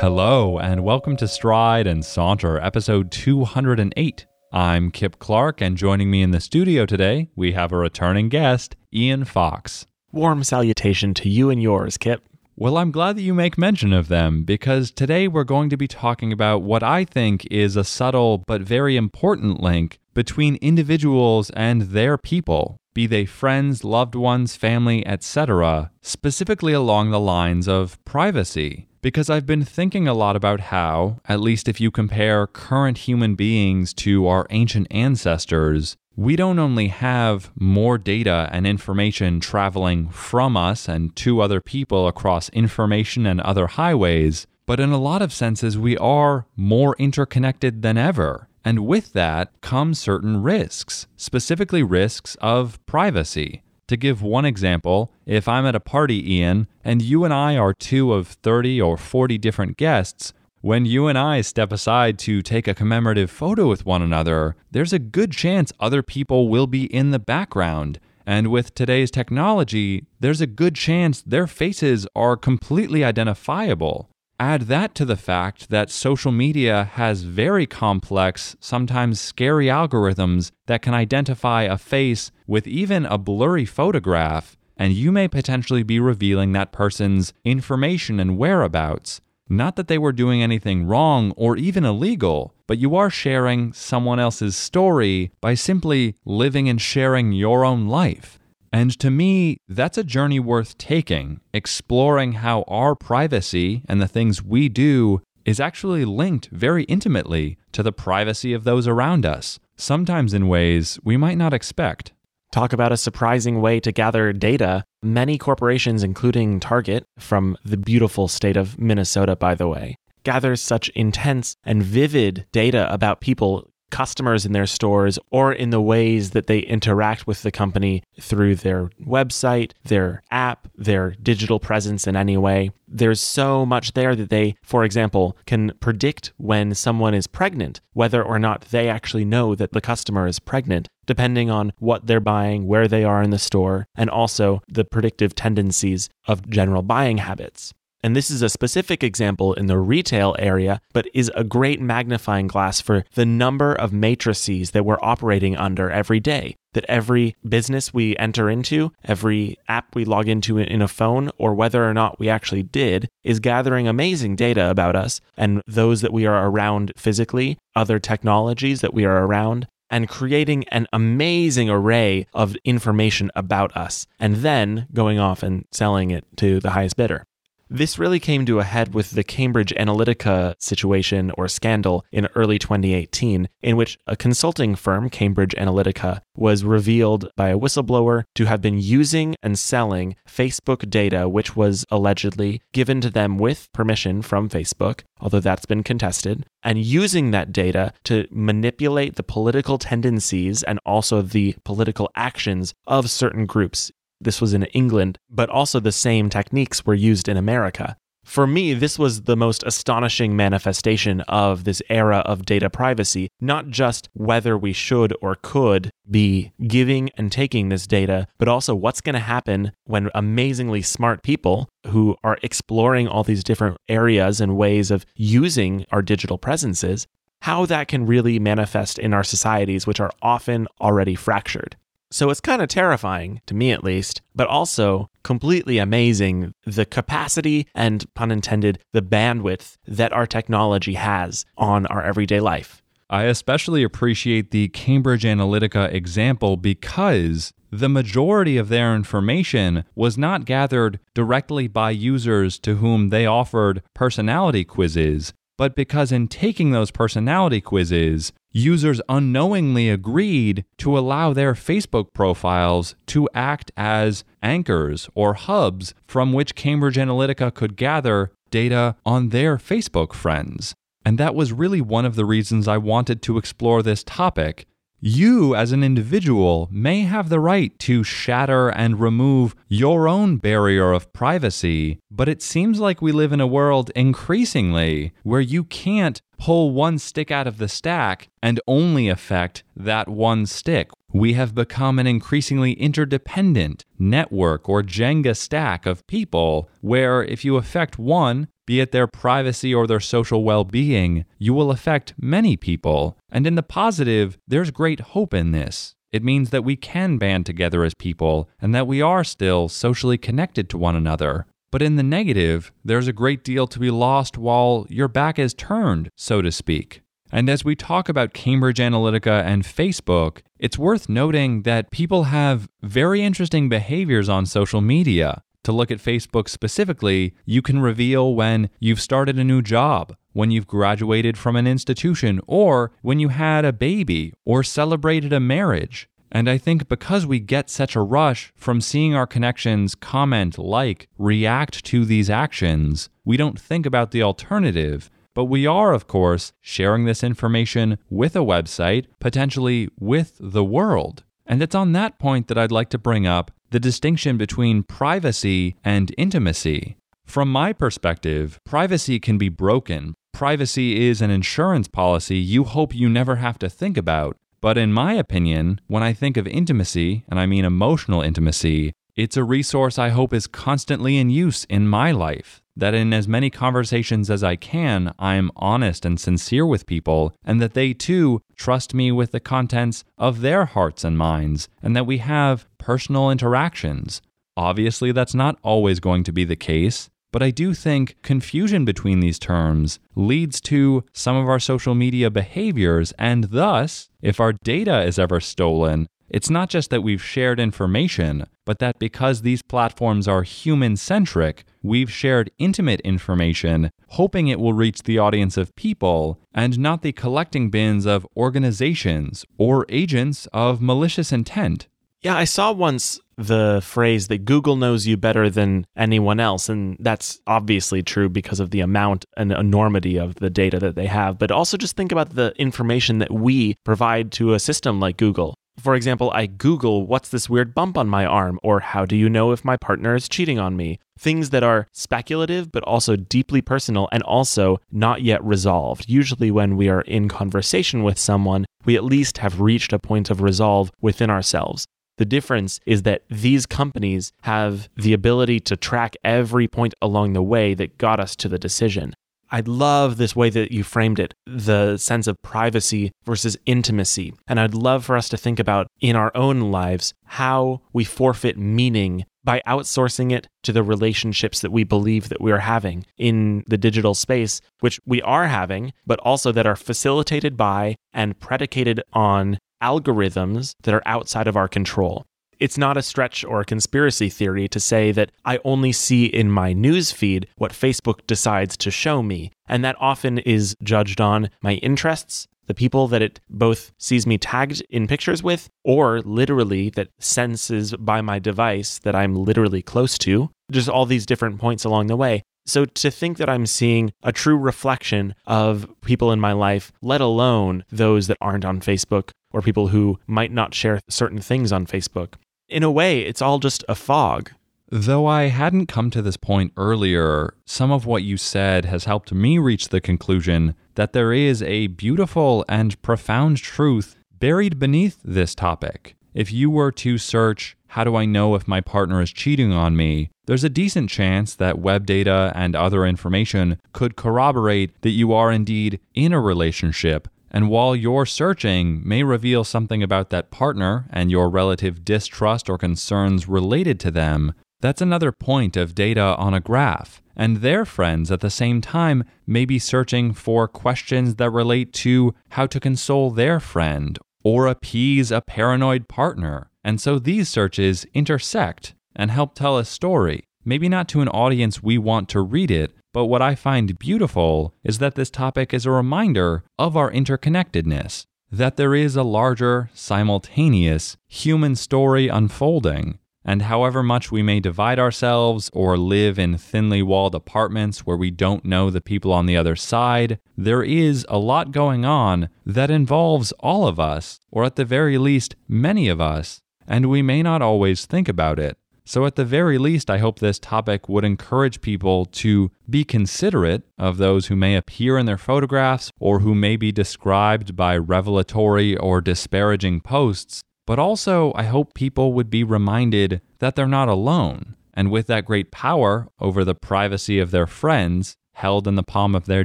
Hello, and welcome to Stride and Saunter, episode 208. I'm Kip Clark, and joining me in the studio today, we have a returning guest, Ian Fox. Warm salutation to you and yours, Kip. Well, I'm glad that you make mention of them because today we're going to be talking about what I think is a subtle but very important link between individuals and their people, be they friends, loved ones, family, etc., specifically along the lines of privacy because I've been thinking a lot about how, at least if you compare current human beings to our ancient ancestors, we don't only have more data and information traveling from us and to other people across information and other highways, but in a lot of senses, we are more interconnected than ever. And with that come certain risks, specifically risks of privacy. To give one example, if I'm at a party, Ian, and you and I are two of 30 or 40 different guests, when you and I step aside to take a commemorative photo with one another, there's a good chance other people will be in the background. And with today's technology, there's a good chance their faces are completely identifiable. Add that to the fact that social media has very complex, sometimes scary algorithms that can identify a face with even a blurry photograph, and you may potentially be revealing that person's information and whereabouts. Not that they were doing anything wrong or even illegal, but you are sharing someone else's story by simply living and sharing your own life. And to me, that's a journey worth taking, exploring how our privacy and the things we do is actually linked very intimately to the privacy of those around us, sometimes in ways we might not expect. Talk about a surprising way to gather data. Many corporations, including Target, from the beautiful state of Minnesota, by the way, gathers such intense and vivid data about people customers in their stores or in the ways that they interact with the company through their website, their app, their digital presence in any way. There's so much there that they, for example, can predict when someone is pregnant, whether or not they actually know that the customer is pregnant, depending on what they're buying, where they are in the store, and also the predictive tendencies of general buying habits. And this is a specific example in the retail area, but is a great magnifying glass for the number of matrices that we're operating under every day. That every business we enter into, every app we log into in a phone, or whether or not we actually did, is gathering amazing data about us and those that we are around physically, other technologies that we are around, and creating an amazing array of information about us, and then going off and selling it to the highest bidder. This really came to a head with the Cambridge Analytica situation or scandal in early 2018, in which a consulting firm, Cambridge Analytica, was revealed by a whistleblower to have been using and selling Facebook data, which was allegedly given to them with permission from Facebook, although that's been contested, and using that data to manipulate the political tendencies and also the political actions of certain groups this was in England, but also the same techniques were used in America. For me, this was the most astonishing manifestation of this era of data privacy, not just whether we should or could be giving and taking this data, but also what's going to happen when amazingly smart people who are exploring all these different areas and ways of using our digital presences, how that can really manifest in our societies, which are often already fractured. So it's kind of terrifying, to me at least, but also completely amazing the capacity and, pun intended, the bandwidth that our technology has on our everyday life. I especially appreciate the Cambridge Analytica example because the majority of their information was not gathered directly by users to whom they offered personality quizzes, but because in taking those personality quizzes, users unknowingly agreed to allow their Facebook profiles to act as anchors or hubs from which Cambridge Analytica could gather data on their Facebook friends. And that was really one of the reasons I wanted to explore this topic. You, as an individual, may have the right to shatter and remove your own barrier of privacy, but it seems like we live in a world increasingly where you can't pull one stick out of the stack and only affect that one stick. We have become an increasingly interdependent network or Jenga stack of people where if you affect one, be it their privacy or their social well being, you will affect many people. And in the positive, there's great hope in this. It means that we can band together as people and that we are still socially connected to one another. But in the negative, there's a great deal to be lost while your back is turned, so to speak. And as we talk about Cambridge Analytica and Facebook, it's worth noting that people have very interesting behaviors on social media. To look at Facebook specifically, you can reveal when you've started a new job, when you've graduated from an institution, or when you had a baby or celebrated a marriage. And I think because we get such a rush from seeing our connections comment, like, react to these actions, we don't think about the alternative. But we are, of course, sharing this information with a website, potentially with the world. And it's on that point that I'd like to bring up the distinction between privacy and intimacy. From my perspective, privacy can be broken. Privacy is an insurance policy you hope you never have to think about. But in my opinion, when I think of intimacy, and I mean emotional intimacy, it's a resource I hope is constantly in use in my life. That in as many conversations as I can, I'm honest and sincere with people, and that they too trust me with the contents of their hearts and minds, and that we have personal interactions. Obviously, that's not always going to be the case, but I do think confusion between these terms leads to some of our social media behaviors, and thus, if our data is ever stolen, it's not just that we've shared information, but that because these platforms are human centric, we've shared intimate information, hoping it will reach the audience of people and not the collecting bins of organizations or agents of malicious intent. Yeah, I saw once the phrase that Google knows you better than anyone else. And that's obviously true because of the amount and enormity of the data that they have. But also just think about the information that we provide to a system like Google. For example, I Google, what's this weird bump on my arm? Or how do you know if my partner is cheating on me? Things that are speculative, but also deeply personal and also not yet resolved. Usually, when we are in conversation with someone, we at least have reached a point of resolve within ourselves. The difference is that these companies have the ability to track every point along the way that got us to the decision. I love this way that you framed it the sense of privacy versus intimacy. And I'd love for us to think about in our own lives how we forfeit meaning by outsourcing it to the relationships that we believe that we're having in the digital space, which we are having, but also that are facilitated by and predicated on algorithms that are outside of our control it's not a stretch or a conspiracy theory to say that I only see in my news feed what Facebook decides to show me. And that often is judged on my interests, the people that it both sees me tagged in pictures with, or literally that senses by my device that I'm literally close to. Just all these different points along the way. So to think that I'm seeing a true reflection of people in my life, let alone those that aren't on Facebook or people who might not share certain things on Facebook, in a way, it's all just a fog. Though I hadn't come to this point earlier, some of what you said has helped me reach the conclusion that there is a beautiful and profound truth buried beneath this topic. If you were to search, How do I know if my partner is cheating on me? there's a decent chance that web data and other information could corroborate that you are indeed in a relationship and while your searching may reveal something about that partner and your relative distrust or concerns related to them, that's another point of data on a graph. And their friends at the same time may be searching for questions that relate to how to console their friend or appease a paranoid partner. And so these searches intersect and help tell a story, maybe not to an audience we want to read it, but what I find beautiful is that this topic is a reminder of our interconnectedness, that there is a larger, simultaneous human story unfolding, And however much we may divide ourselves or live in thinly walled apartments where we don't know the people on the other side, there is a lot going on that involves all of us, or at the very least, many of us, and we may not always think about it. So, at the very least, I hope this topic would encourage people to be considerate of those who may appear in their photographs or who may be described by revelatory or disparaging posts. But also, I hope people would be reminded that they're not alone. And with that great power over the privacy of their friends held in the palm of their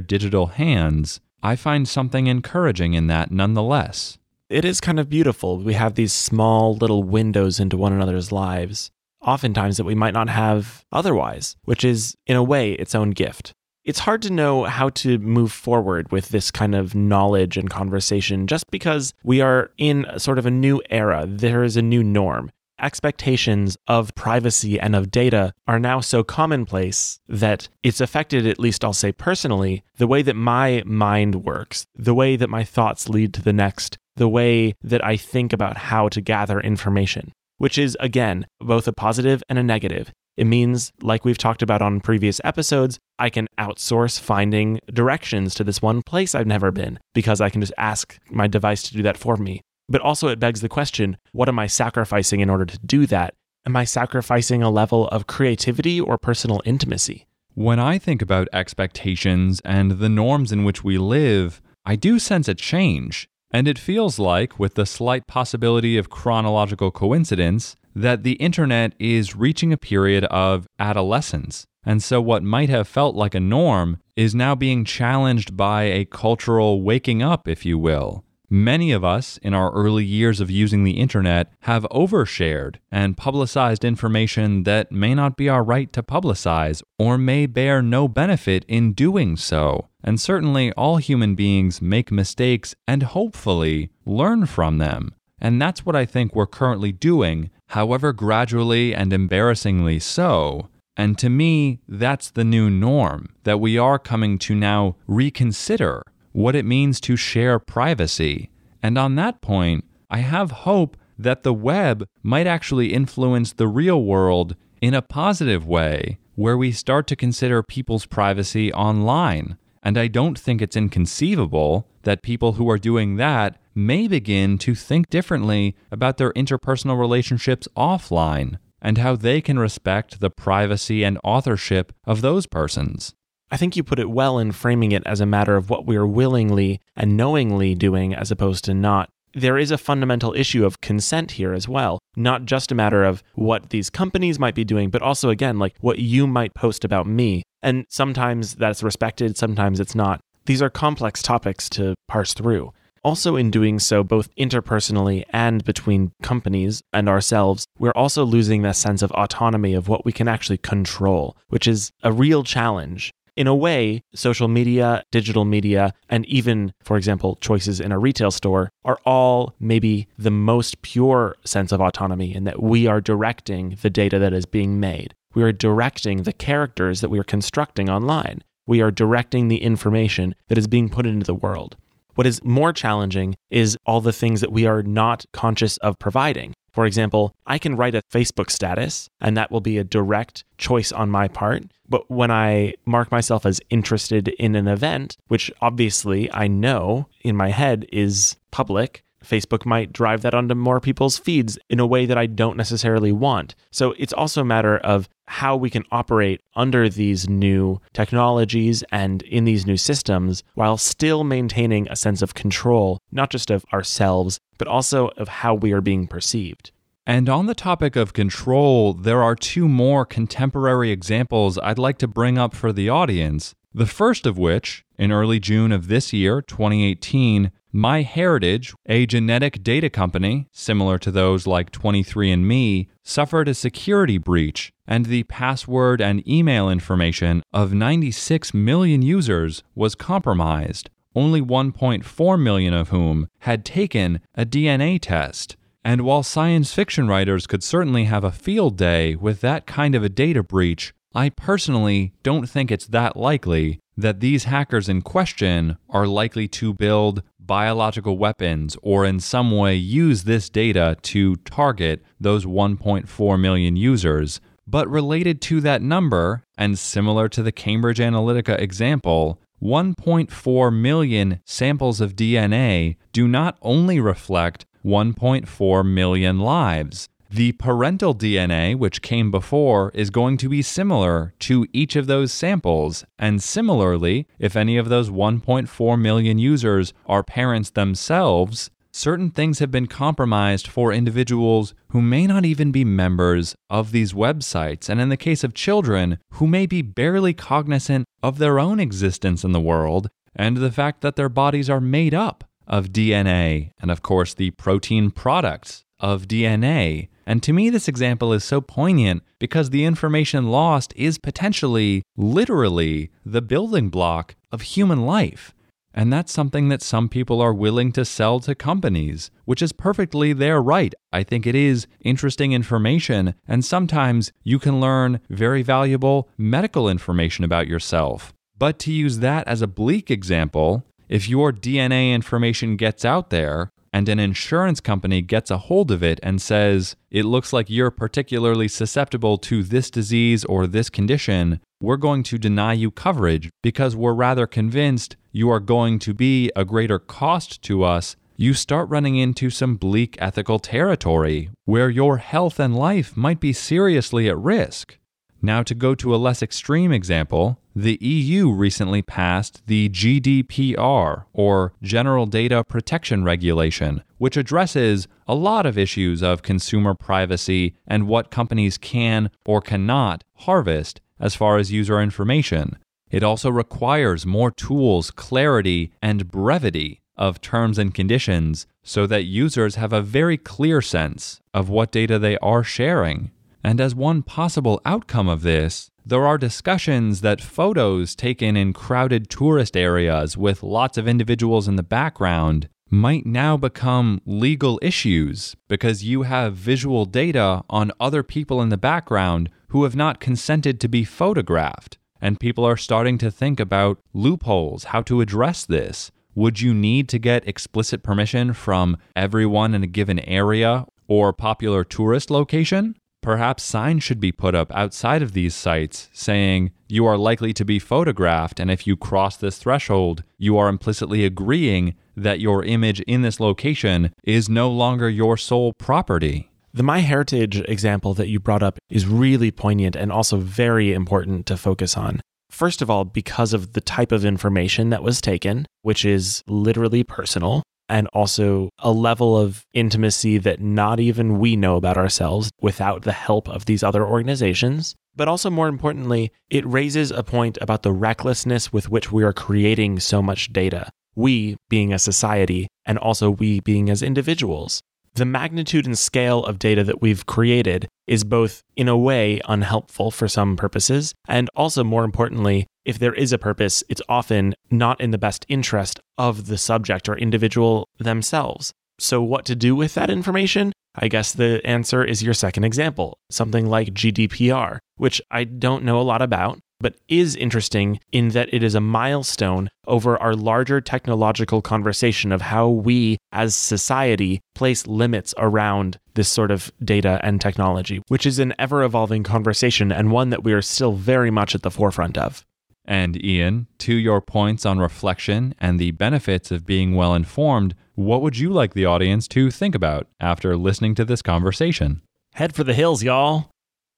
digital hands, I find something encouraging in that nonetheless. It is kind of beautiful. We have these small little windows into one another's lives oftentimes that we might not have otherwise, which is, in a way, its own gift. It's hard to know how to move forward with this kind of knowledge and conversation just because we are in sort of a new era. There is a new norm. Expectations of privacy and of data are now so commonplace that it's affected, at least I'll say personally, the way that my mind works, the way that my thoughts lead to the next, the way that I think about how to gather information which is, again, both a positive and a negative. It means, like we've talked about on previous episodes, I can outsource finding directions to this one place I've never been because I can just ask my device to do that for me. But also, it begs the question what am I sacrificing in order to do that? Am I sacrificing a level of creativity or personal intimacy? When I think about expectations and the norms in which we live, I do sense a change. And it feels like, with the slight possibility of chronological coincidence, that the internet is reaching a period of adolescence. And so, what might have felt like a norm is now being challenged by a cultural waking up, if you will. Many of us, in our early years of using the internet, have overshared and publicized information that may not be our right to publicize or may bear no benefit in doing so. And certainly, all human beings make mistakes and hopefully learn from them. And that's what I think we're currently doing, however gradually and embarrassingly so. And to me, that's the new norm that we are coming to now reconsider what it means to share privacy. And on that point, I have hope that the web might actually influence the real world in a positive way, where we start to consider people's privacy online and I don't think it's inconceivable that people who are doing that may begin to think differently about their interpersonal relationships offline and how they can respect the privacy and authorship of those persons. I think you put it well in framing it as a matter of what we are willingly and knowingly doing as opposed to not there is a fundamental issue of consent here as well. Not just a matter of what these companies might be doing, but also, again, like what you might post about me. And sometimes that's respected, sometimes it's not. These are complex topics to parse through. Also, in doing so, both interpersonally and between companies and ourselves, we're also losing that sense of autonomy of what we can actually control, which is a real challenge in a way, social media, digital media, and even, for example, choices in a retail store are all maybe the most pure sense of autonomy in that we are directing the data that is being made. We are directing the characters that we are constructing online. We are directing the information that is being put into the world. What is more challenging is all the things that we are not conscious of providing. For example, I can write a Facebook status, and that will be a direct choice on my part. But when I mark myself as interested in an event, which obviously I know in my head is public, Facebook might drive that onto more people's feeds in a way that I don't necessarily want. So it's also a matter of how we can operate under these new technologies and in these new systems while still maintaining a sense of control, not just of ourselves, but also of how we are being perceived. And on the topic of control, there are two more contemporary examples I'd like to bring up for the audience. The first of which, in early June of this year, 2018, MyHeritage, a genetic data company similar to those like 23andMe, suffered a security breach, and the password and email information of 96 million users was compromised only 1.4 million of whom had taken a DNA test. And while science fiction writers could certainly have a field day with that kind of a data breach, I personally don't think it's that likely that these hackers in question are likely to build biological weapons or in some way use this data to target those 1.4 million users. But related to that number, and similar to the Cambridge Analytica example, 1.4 million samples of DNA do not only reflect 1.4 million lives. The parental DNA, which came before, is going to be similar to each of those samples. And similarly, if any of those 1.4 million users are parents themselves, certain things have been compromised for individuals who may not even be members of these websites, and in the case of children, who may be barely cognizant of their own existence in the world and the fact that their bodies are made up of DNA and, of course, the protein products of DNA. And to me, this example is so poignant because the information lost is potentially, literally, the building block of human life. And that's something that some people are willing to sell to companies, which is perfectly their right. I think it is interesting information, and sometimes you can learn very valuable medical information about yourself. But to use that as a bleak example, if your DNA information gets out there and an insurance company gets a hold of it and says, it looks like you're particularly susceptible to this disease or this condition, we're going to deny you coverage because we're rather convinced you are going to be a greater cost to us, you start running into some bleak ethical territory where your health and life might be seriously at risk. Now, to go to a less extreme example, the EU recently passed the GDPR, or General Data Protection Regulation, which addresses a lot of issues of consumer privacy and what companies can or cannot harvest as far as user information. It also requires more tools, clarity, and brevity of terms and conditions so that users have a very clear sense of what data they are sharing. And as one possible outcome of this, there are discussions that photos taken in crowded tourist areas with lots of individuals in the background might now become legal issues because you have visual data on other people in the background who have not consented to be photographed. And people are starting to think about loopholes, how to address this. Would you need to get explicit permission from everyone in a given area or popular tourist location? Perhaps signs should be put up outside of these sites saying, you are likely to be photographed, and if you cross this threshold, you are implicitly agreeing that your image in this location is no longer your sole property. The MyHeritage example that you brought up is really poignant and also very important to focus on. First of all, because of the type of information that was taken, which is literally personal, and also a level of intimacy that not even we know about ourselves without the help of these other organizations. But also, more importantly, it raises a point about the recklessness with which we are creating so much data. We being a society, and also we being as individuals the magnitude and scale of data that we've created is both, in a way, unhelpful for some purposes, and also, more importantly, if there is a purpose, it's often not in the best interest of the subject or individual themselves. So, what to do with that information? I guess the answer is your second example, something like GDPR, which I don't know a lot about, but is interesting in that it is a milestone over our larger technological conversation of how we as society place limits around this sort of data and technology, which is an ever evolving conversation and one that we are still very much at the forefront of. And Ian, to your points on reflection and the benefits of being well informed, what would you like the audience to think about after listening to this conversation? Head for the hills, y'all.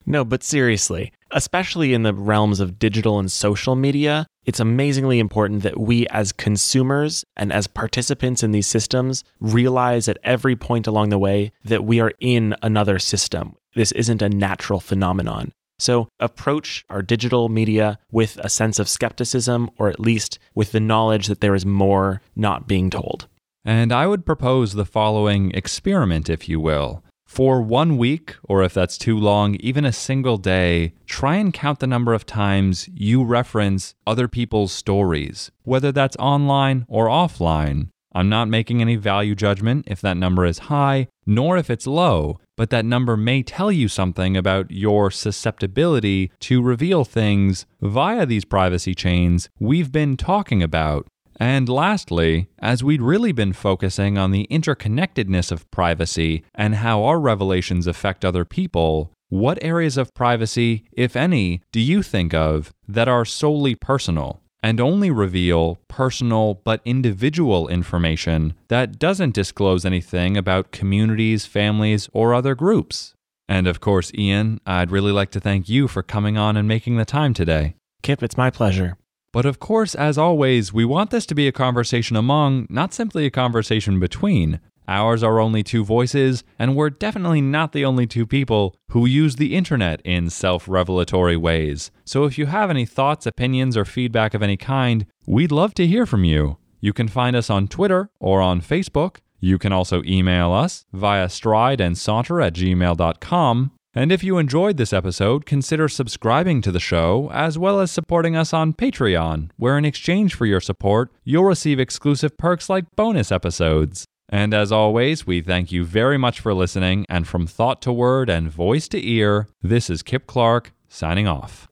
No, but seriously, especially in the realms of digital and social media, it's amazingly important that we as consumers and as participants in these systems realize at every point along the way that we are in another system. This isn't a natural phenomenon. So approach our digital media with a sense of skepticism, or at least with the knowledge that there is more not being told. And I would propose the following experiment, if you will. For one week, or if that's too long, even a single day, try and count the number of times you reference other people's stories, whether that's online or offline. I'm not making any value judgment if that number is high, nor if it's low, but that number may tell you something about your susceptibility to reveal things via these privacy chains we've been talking about And lastly, as we'd really been focusing on the interconnectedness of privacy and how our revelations affect other people, what areas of privacy, if any, do you think of that are solely personal and only reveal personal but individual information that doesn't disclose anything about communities, families, or other groups? And of course, Ian, I'd really like to thank you for coming on and making the time today. Kip, it's my pleasure. But of course, as always, we want this to be a conversation among, not simply a conversation between. Ours are only two voices, and we're definitely not the only two people who use the internet in self revelatory ways. So if you have any thoughts, opinions, or feedback of any kind, we'd love to hear from you. You can find us on Twitter or on Facebook. You can also email us via strideandsaunter at gmail.com. And if you enjoyed this episode, consider subscribing to the show as well as supporting us on Patreon, where in exchange for your support, you'll receive exclusive perks like bonus episodes. And as always, we thank you very much for listening. And from thought to word and voice to ear, this is Kip Clark signing off.